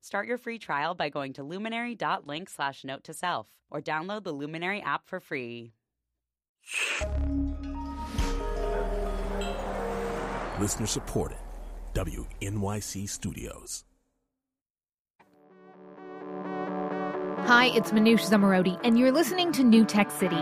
Start your free trial by going to luminary.link slash note to self or download the Luminary app for free. Listener supported. WNYC Studios. Hi, it's Manoush Zomorodi, and you're listening to New Tech City.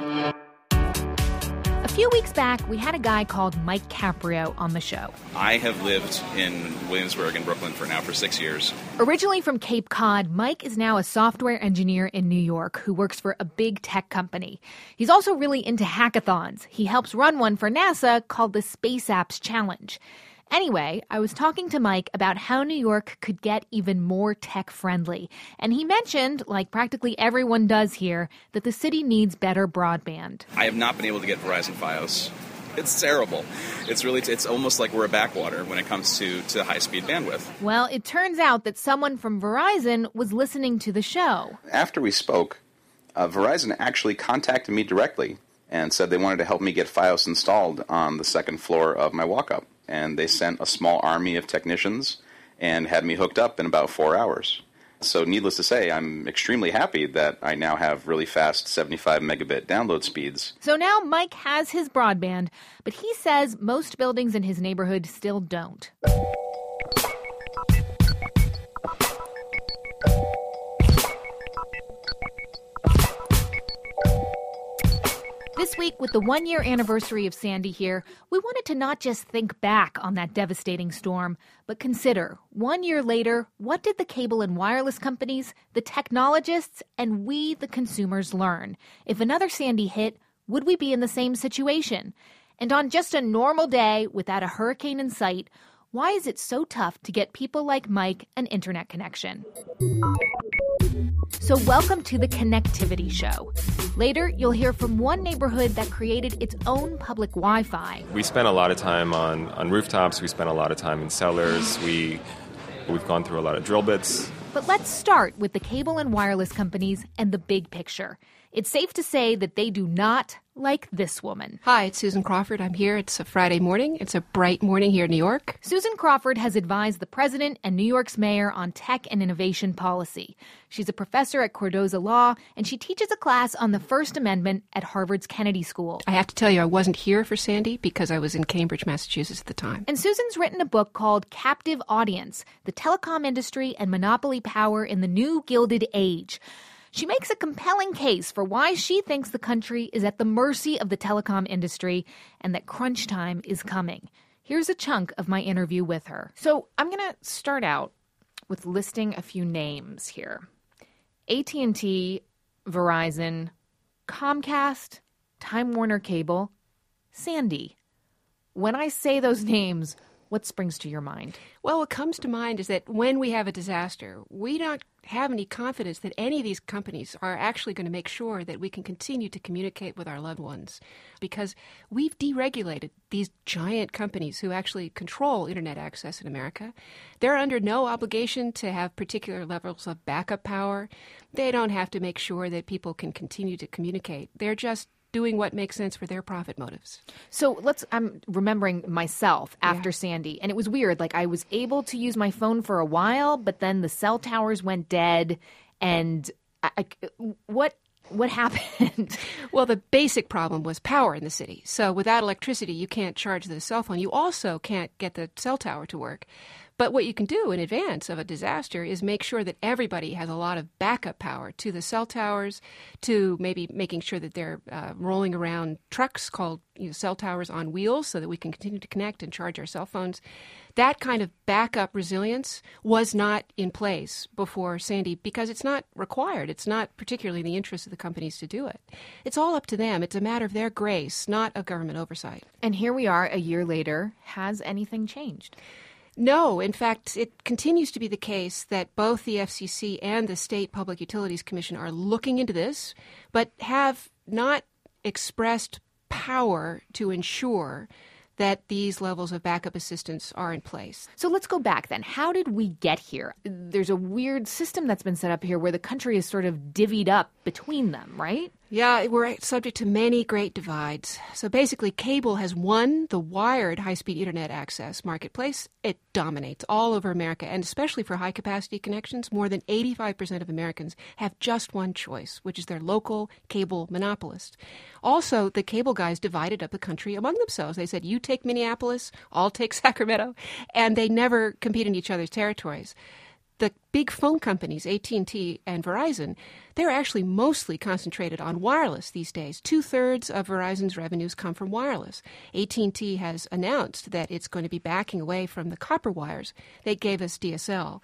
A few weeks back, we had a guy called Mike Caprio on the show. I have lived in Williamsburg and Brooklyn for now for six years. Originally from Cape Cod, Mike is now a software engineer in New York who works for a big tech company. He's also really into hackathons. He helps run one for NASA called the Space Apps Challenge. Anyway, I was talking to Mike about how New York could get even more tech friendly. And he mentioned, like practically everyone does here, that the city needs better broadband. I have not been able to get Verizon Fios. It's terrible. It's really, it's almost like we're a backwater when it comes to, to high speed bandwidth. Well, it turns out that someone from Verizon was listening to the show. After we spoke, uh, Verizon actually contacted me directly and said they wanted to help me get Fios installed on the second floor of my walk up and they sent a small army of technicians and had me hooked up in about four hours. So, needless to say, I'm extremely happy that I now have really fast 75 megabit download speeds. So now Mike has his broadband, but he says most buildings in his neighborhood still don't. This week, with the one year anniversary of Sandy here, we wanted to not just think back on that devastating storm, but consider one year later, what did the cable and wireless companies, the technologists, and we, the consumers, learn? If another Sandy hit, would we be in the same situation? And on just a normal day without a hurricane in sight, why is it so tough to get people like Mike an internet connection? So, welcome to the Connectivity Show. Later, you'll hear from one neighborhood that created its own public Wi Fi. We spent a lot of time on, on rooftops, we spent a lot of time in cellars, we, we've gone through a lot of drill bits. But let's start with the cable and wireless companies and the big picture. It's safe to say that they do not like this woman. Hi, it's Susan Crawford. I'm here. It's a Friday morning. It's a bright morning here in New York. Susan Crawford has advised the president and New York's mayor on tech and innovation policy. She's a professor at Cardozo Law, and she teaches a class on the First Amendment at Harvard's Kennedy School. I have to tell you, I wasn't here for Sandy because I was in Cambridge, Massachusetts at the time. And Susan's written a book called Captive Audience The Telecom Industry and Monopoly Power in the New Gilded Age. She makes a compelling case for why she thinks the country is at the mercy of the telecom industry and that crunch time is coming. Here's a chunk of my interview with her. So, I'm going to start out with listing a few names here. AT&T, Verizon, Comcast, Time Warner Cable, Sandy. When I say those names, what springs to your mind? Well, what comes to mind is that when we have a disaster, we don't have any confidence that any of these companies are actually going to make sure that we can continue to communicate with our loved ones because we've deregulated these giant companies who actually control internet access in America. They're under no obligation to have particular levels of backup power. They don't have to make sure that people can continue to communicate. They're just doing what makes sense for their profit motives. So let's, I'm remembering myself after yeah. Sandy, and it was weird. Like I was able to use my phone for a while, but then the cell towers went dead. And I, I, what what happened? well, the basic problem was power in the city. So without electricity, you can't charge the cell phone. You also can't get the cell tower to work. But what you can do in advance of a disaster is make sure that everybody has a lot of backup power to the cell towers, to maybe making sure that they're uh, rolling around trucks called you know, cell towers on wheels so that we can continue to connect and charge our cell phones. That kind of backup resilience was not in place before Sandy because it's not required. It's not particularly in the interest of the companies to do it. It's all up to them. It's a matter of their grace, not of government oversight. And here we are a year later. Has anything changed? No, in fact, it continues to be the case that both the FCC and the State Public Utilities Commission are looking into this, but have not expressed power to ensure that these levels of backup assistance are in place. So let's go back then. How did we get here? There's a weird system that's been set up here where the country is sort of divvied up between them, right? Yeah, we're subject to many great divides. So basically, cable has won the wired high speed internet access marketplace. It dominates all over America, and especially for high capacity connections, more than 85% of Americans have just one choice, which is their local cable monopolist. Also, the cable guys divided up the country among themselves. They said, you take Minneapolis, I'll take Sacramento, and they never compete in each other's territories the big phone companies, AT&T and Verizon, they're actually mostly concentrated on wireless these days. Two-thirds of Verizon's revenues come from wireless. AT&T has announced that it's going to be backing away from the copper wires that gave us DSL.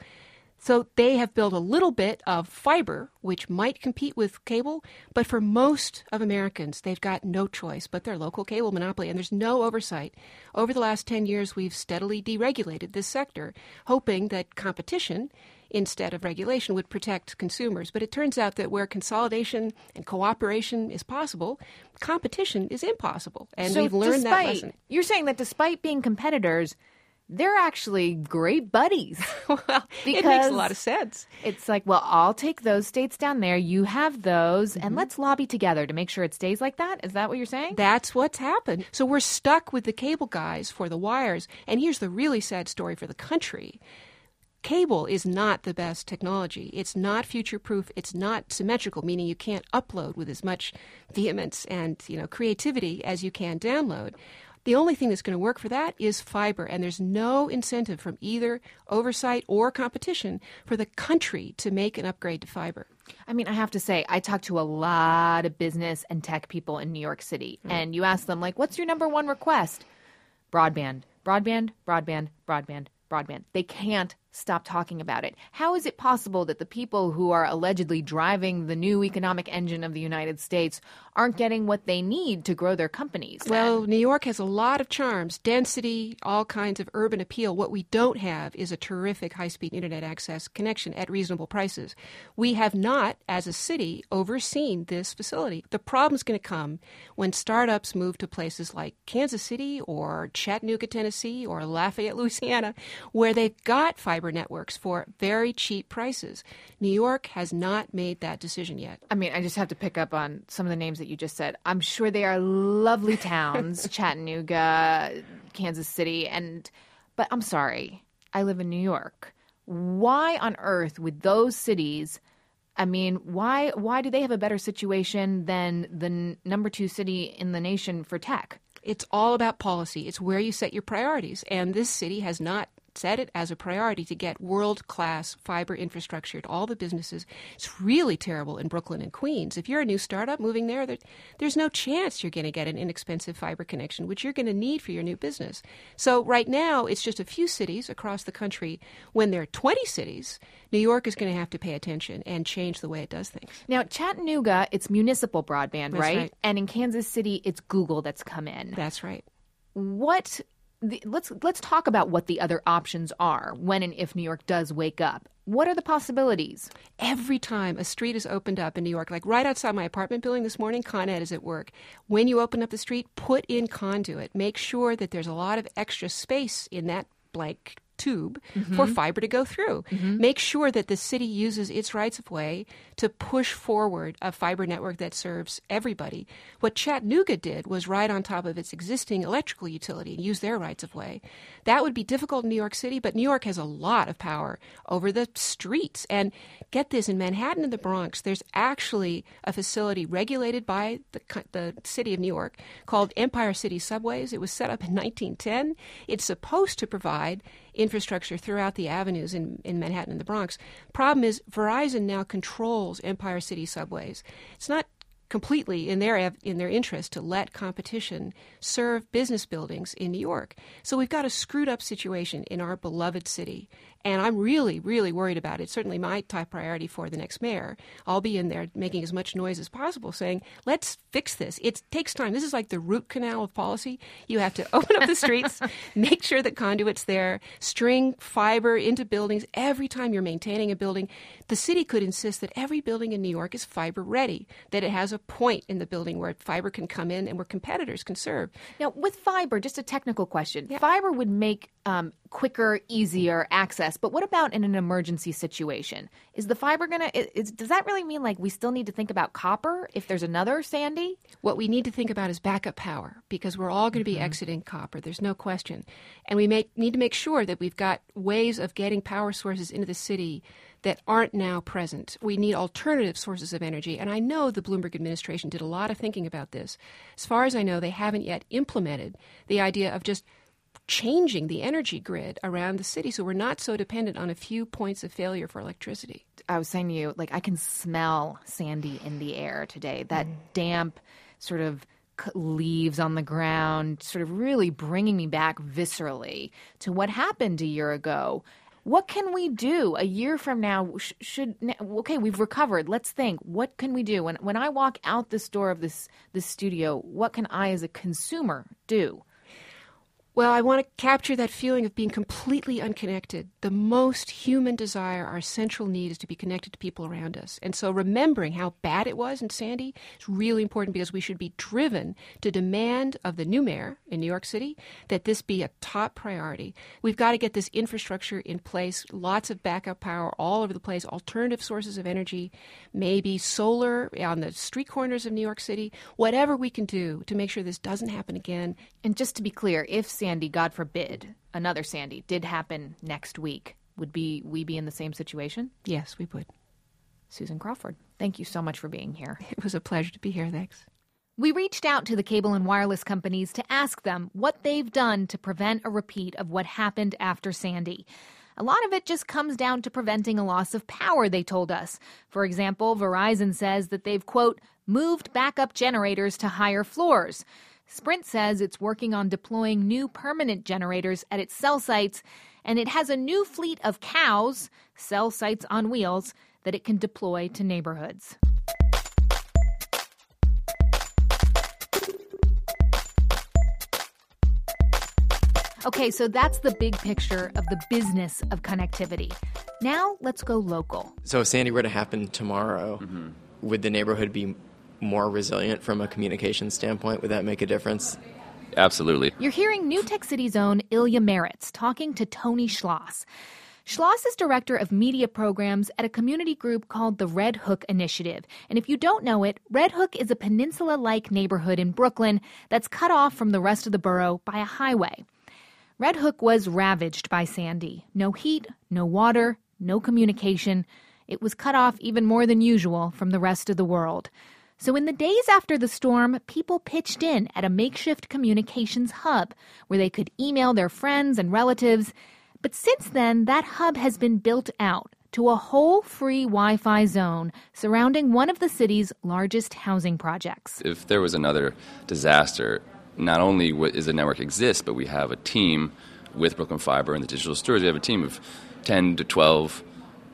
So they have built a little bit of fiber, which might compete with cable, but for most of Americans, they've got no choice but their local cable monopoly, and there's no oversight. Over the last 10 years, we've steadily deregulated this sector, hoping that competition instead of regulation would protect consumers. But it turns out that where consolidation and cooperation is possible, competition is impossible. And so we've learned despite, that lesson. You're saying that despite being competitors, they're actually great buddies. well, it makes a lot of sense. It's like, well, I'll take those states down there. You have those, Mm-hmm. and let's lobby together to make sure it stays like that. Is that what you're saying? That's what's happened. So we're stuck with the cable guys for the wires. And here's the really sad story for the country. Cable is not the best technology. It's not future proof. It's not symmetrical, meaning you can't upload with as much vehemence and you know creativity as you can download. The only thing that's going to work for that is fiber, and there's no incentive from either oversight or competition for the country to make an upgrade to fiber. I mean, I have to say, I talk to a lot of business and tech people in New York City, mm. and you ask them, like, what's your number one request? Broadband, broadband, broadband, broadband, broadband. They can't stop talking about it. How is it possible that the people who are allegedly driving the new economic engine of the United States aren't getting what they need to grow their companies? then? Well, New York has a lot of charms, density, all kinds of urban appeal. What we don't have is a terrific high speed internet access connection at reasonable prices. We have not, as a city, overseen this facility. The problem's going to come when startups move to places like Kansas City or Chattanooga, Tennessee, or Lafayette, Louisiana, where they've got fiber networks for very cheap prices. New York has not made that decision yet. I mean, I just have to pick up on some of the names that you just said. I'm sure they are lovely towns, Chattanooga, Kansas City, and but I'm sorry. I live in New York. Why on earth would those cities I mean, why why do they have a better situation than the n- number 2 city in the nation for tech? It's all about policy. It's where you set your priorities. And this city has not set it as a priority to get world class fiber infrastructure to all the businesses. It's really terrible in Brooklyn and Queens. If you're a new startup moving there, there there's no chance you're going to get an inexpensive fiber connection, which you're going to need for your new business. So, right now, it's just a few cities across the country. When there are 20 cities, New York is going to have to pay attention and change the way it does things. Now, Chattanooga, it's municipal broadband, right? right. And in Kansas City, it's Google that's come in. That's right. what the, let's let's talk about what the other options are when and if New York does wake up. What are the possibilities? every time a street is opened up in New York, like right outside my apartment building this morning, Con Ed is at work. When you open up the street, put in conduit. Make sure that there's a lot of extra space in that blank tube mm-hmm. for fiber to go through. Mm-hmm. Make sure that the city uses its rights of way to push forward a fiber network that serves everybody. What Chattanooga did was right on top of its existing electrical utility and use their rights of way. That would be difficult in New York City, but New York has a lot of power over the streets. And get this, in Manhattan and the Bronx, there's actually a facility regulated by the, the city of New York called Empire City Subways. It was set up in 1910. It's supposed to provide infrastructure throughout the avenues in, in Manhattan and the Bronx. Problem is, Verizon now controls Empire City Subways. It's not completely in their in their interest to let competition serve business buildings in New York. So we've got a screwed up situation in our beloved city, And I'm really, really worried about it. Certainly my top priority for the next mayor. I'll be in there making as much noise as possible saying, let's fix this. It takes time. This is like the root canal of policy. You have to open up the streets, make sure that conduit's there, string fiber into buildings every time you're maintaining a building. The city could insist that every building in New York is fiber ready, that it has a point in the building where fiber can come in and where competitors can serve. Now, with fiber, just a technical question. Yeah. Fiber would make um, quicker, easier access. But what about in an emergency situation? Is the fiber going to, does that really mean like we still need to think about copper if there's another Sandy? What we need to think about is backup power because we're all going to be mm-hmm. exiting copper. There's no question. And we make, need to make sure that we've got ways of getting power sources into the city that aren't now present. We need alternative sources of energy. And I know the Bloomberg administration did a lot of thinking about this. As far as I know, they haven't yet implemented the idea of just changing the energy grid around the city so we're not so dependent on a few points of failure for electricity. I was saying to you, like, I can smell Sandy in the air today. That mm. damp, sort of leaves on the ground, sort of really bringing me back viscerally to what happened a year ago. What can we do a year from now? Should okay, we've recovered. Let's think. What can we do when when I walk out this door of this this studio? What can I, as a consumer, do? Well, I want to capture that feeling of being completely unconnected. The most human desire, our central need, is to be connected to people around us. And so remembering how bad it was in Sandy is really important because we should be driven to demand of the new mayor in New York City that this be a top priority. We've got to get this infrastructure in place, lots of backup power all over the place, alternative sources of energy, maybe solar on the street corners of New York City, whatever we can do to make sure this doesn't happen again. And just to be clear, if Sandy, God forbid, another Sandy did happen next week, would be we be in the same situation? Yes, we would. Susan Crawford, thank you so much for being here. It was a pleasure to be here. Thanks. We reached out to the cable and wireless companies to ask them what they've done to prevent a repeat of what happened after Sandy. A lot of it just comes down to preventing a loss of power, they told us. For example, Verizon says that they've, quote, moved backup generators to higher floors. Sprint says it's working on deploying new permanent generators at its cell sites, and it has a new fleet of cows, cell sites on wheels, that it can deploy to neighborhoods. Okay, so that's the big picture of the business of connectivity. Now let's go local. So if Sandy were to happen tomorrow, mm-hmm. would the neighborhood be more resilient from a communication standpoint? Would that make a difference? Absolutely. You're hearing New Tech City's own Ilya Marritz talking to Tony Schloss. Schloss is director of media programs at a community group called the Red Hook Initiative. And if you don't know it, Red Hook is a peninsula like neighborhood in Brooklyn that's cut off from the rest of the borough by a highway. Red Hook was ravaged by Sandy. No heat, no water, no communication. It was cut off even more than usual from the rest of the world. So, in the days after the storm, people pitched in at a makeshift communications hub where they could email their friends and relatives. But since then, that hub has been built out to a whole free Wi Fi zone surrounding one of the city's largest housing projects. If there was another disaster, not only is the network exist, but we have a team with Brooklyn Fiber and the digital stewards. We have a team of 10 to 12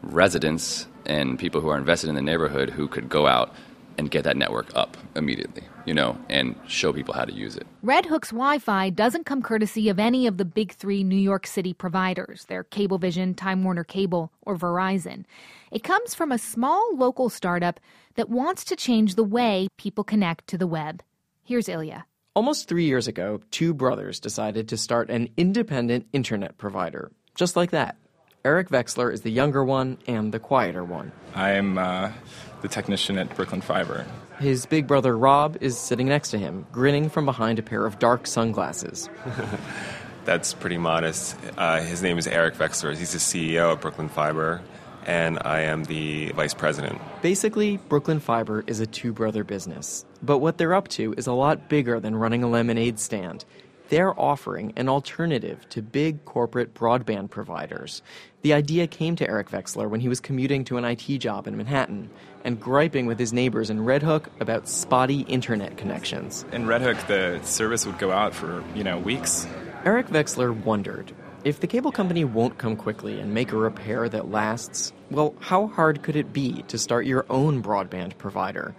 residents and people who are invested in the neighborhood who could go out and get that network up immediately, you know, and show people how to use it. Red Hook's Wi Fi doesn't come courtesy of any of the big three New York City providers, their Cablevision, Time Warner Cable, or Verizon. It comes from a small local startup that wants to change the way people connect to the web. Here's Ilya. Almost three years ago, two brothers decided to start an independent internet provider. Just like that. Eric Vexler is the younger one and the quieter one. I'm uh, the technician at Brooklyn Fiber. His big brother Rob is sitting next to him, grinning from behind a pair of dark sunglasses. That's pretty modest. Uh, his name is Eric Vexler. He's the CEO of Brooklyn Fiber, and I am the vice president. Basically, Brooklyn Fiber is a two brother business. But what they're up to is a lot bigger than running a lemonade stand they're offering an alternative to big corporate broadband providers. The idea came to Eric Vexler when he was commuting to an IT job in Manhattan and griping with his neighbors in Red Hook about spotty internet connections. In Red Hook, the service would go out for, you know, weeks. Eric Vexler wondered If the cable company won't come quickly and make a repair that lasts, well, how hard could it be to start your own broadband provider?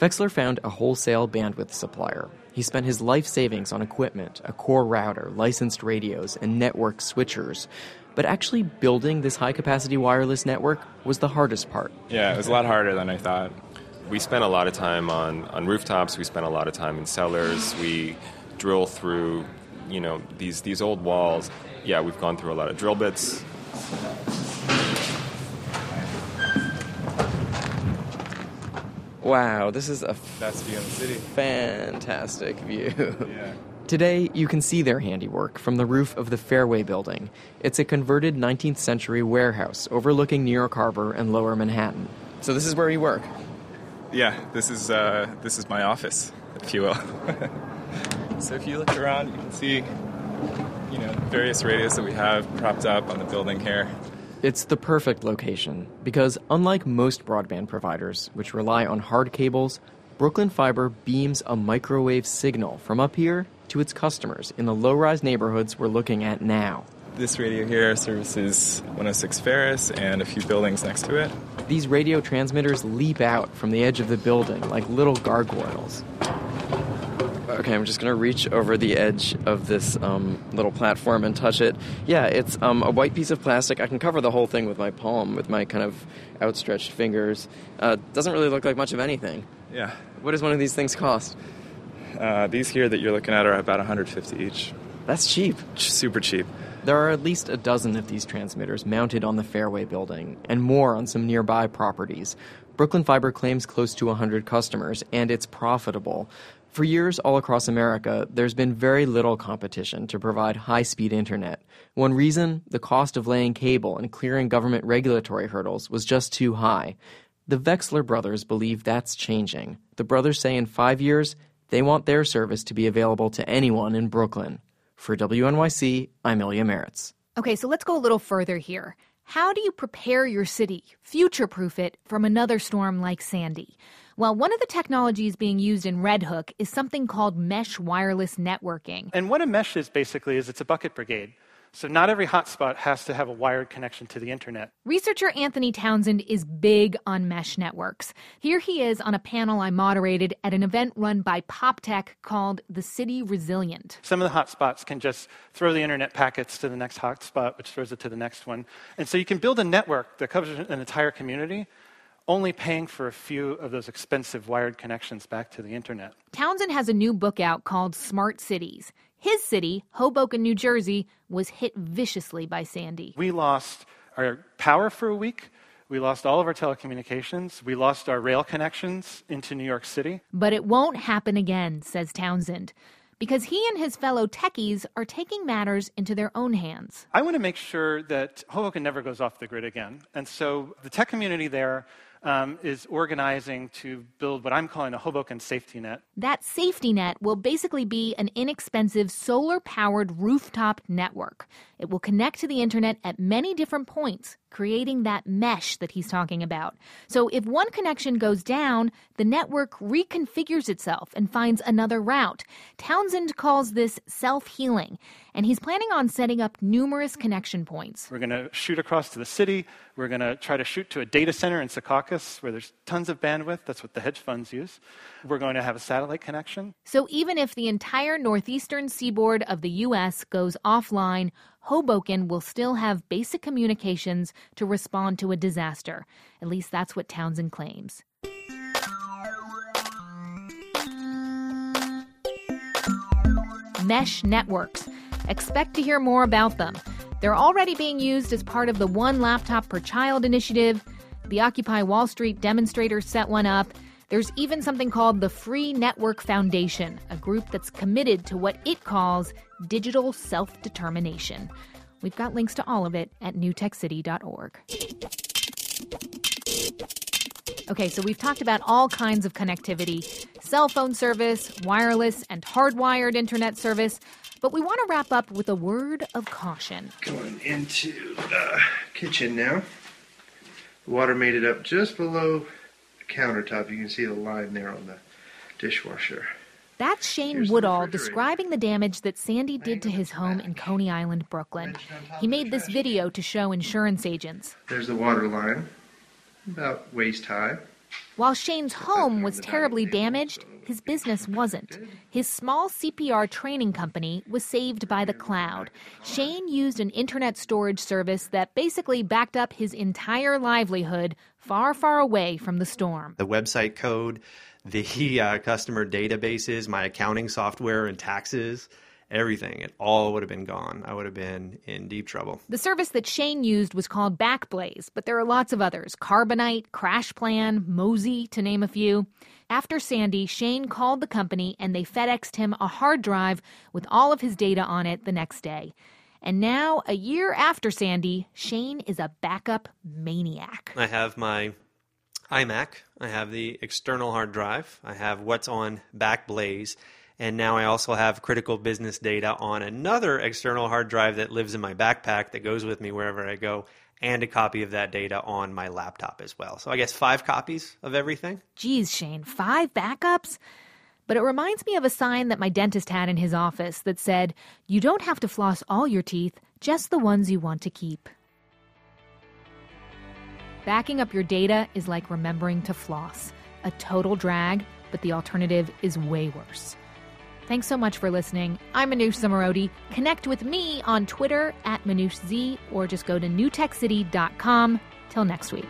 Vexler found a wholesale bandwidth supplier. He spent his life savings on equipment, a core router, licensed radios, and network switchers. But actually building this high capacity wireless network was the hardest part. Yeah, it was a lot harder than I thought. We spent a lot of time on, on rooftops, we spent a lot of time in cellars, we drill through, you know, these, these old walls. Yeah, we've gone through a lot of drill bits. Wow, this is a That's view of the city. fantastic view. Yeah. Today, you can see their handiwork from the roof of the Fairway Building. It's a converted 19th century warehouse overlooking New York Harbor and lower Manhattan. So, this is where you work. Yeah, this is uh, this is my office, if you will. so if you look around, you can see, you know, various radios that we have propped up on the building here. It's the perfect location because, unlike most broadband providers, which rely on hard cables, Brooklyn Fiber beams a microwave signal from up here to its customers in the low rise neighborhoods we're looking at now. This radio here services 106 Ferris and a few buildings next to it. These radio transmitters leap out from the edge of the building like little gargoyles. Okay, I'm just gonna reach over the edge of this um, little platform and touch it. Yeah, it's um, a white piece of plastic. I can cover the whole thing with my palm, with my kind of outstretched fingers. Uh, doesn't really look like much of anything. Yeah. What does one of these things cost? Uh, these here that you're looking at are about 150 each. That's cheap. Super cheap. There are at least a dozen of these transmitters mounted on the Fairway building, and more on some nearby properties. Brooklyn Fiber claims close to 100 customers, and it's profitable. For years, all across America, there's been very little competition to provide high speed internet. One reason the cost of laying cable and clearing government regulatory hurdles was just too high. The Vexler brothers believe that's changing. The brothers say in five years, they want their service to be available to anyone in Brooklyn. For WNYC, I'm Ilya Marritz. Okay, so let's go a little further here. How do you prepare your city, future proof it from another storm like Sandy? Well, one of the technologies being used in Red Hook is something called mesh wireless networking. And what a mesh is basically is it's a bucket brigade. So not every hotspot has to have a wired connection to the internet. Researcher Anthony Townsend is big on mesh networks. Here he is on a panel I moderated at an event run by PopTech called The City Resilient. Some of the hotspots can just throw the internet packets to the next hotspot, which throws it to the next one. And so you can build a network that covers an entire community only paying for a few of those expensive wired connections back to the internet. Townsend has a new book out called Smart Cities. His city, Hoboken, New Jersey, was hit viciously by Sandy. We lost our power for a week. We lost all of our telecommunications. We lost our rail connections into New York City. But it won't happen again, says Townsend, because he and his fellow techies are taking matters into their own hands. I want to make sure that Hoboken never goes off the grid again. And so the tech community there um, is organizing to build what I'm calling a Hoboken safety net. That safety net will basically be an inexpensive solar powered rooftop network. It will connect to the internet at many different points, creating that mesh that he's talking about. So if one connection goes down, the network reconfigures itself and finds another route. Townsend calls this self healing, and he's planning on setting up numerous connection points. We're going to shoot across to the city. We're going to try to shoot to a data center in Secaucus where there's tons of bandwidth. That's what the hedge funds use. We're going to have a satellite connection. So even if the entire northeastern seaboard of the U.S. goes offline, Hoboken will still have basic communications to respond to a disaster. At least that's what Townsend claims. Mesh networks. Expect to hear more about them. They're already being used as part of the One Laptop Per Child initiative. The Occupy Wall Street demonstrators set one up. There's even something called the Free Network Foundation, a group that's committed to what it calls digital self determination. We've got links to all of it at newtechcity.org. Okay, so we've talked about all kinds of connectivity cell phone service, wireless, and hardwired internet service. But we want to wrap up with a word of caution. Going into the kitchen now. Water made it up just below the countertop. You can see the line there on the dishwasher. That's Shane Woodall describing the damage that Sandy did to his home in Coney Island, Brooklyn. He made this video to show insurance agents. There's the water line, about waist high. While Shane's home was terribly damaged, his business wasn't. His small CPR training company was saved by the cloud. Shane used an internet storage service that basically backed up his entire livelihood far, far away from the storm. The website code the uh, customer databases, my accounting software and taxes, everything. It all would have been gone. I would have been in deep trouble. The service that Shane used was called Backblaze, but there are lots of others Carbonite, CrashPlan, Mozy, to name a few. After Sandy, Shane called the company and they FedExed him a hard drive with all of his data on it the next day. And now, a year after Sandy, Shane is a backup maniac. I have my iMac. I have the external hard drive. I have what's on Backblaze. And now I also have critical business data on another external hard drive that lives in my backpack that goes with me wherever I go, and a copy of that data on my laptop as well. So I guess five copies of everything. Geez, Shane, five backups? But it reminds me of a sign that my dentist had in his office that said, You don't have to floss all your teeth, just the ones you want to keep. Backing up your data is like remembering to floss. A total drag, but the alternative is way worse. Thanks so much for listening. I'm Manoush Zomorodi. Connect with me on Twitter at ManoushZ or just go to newtechcity.com. Till next week.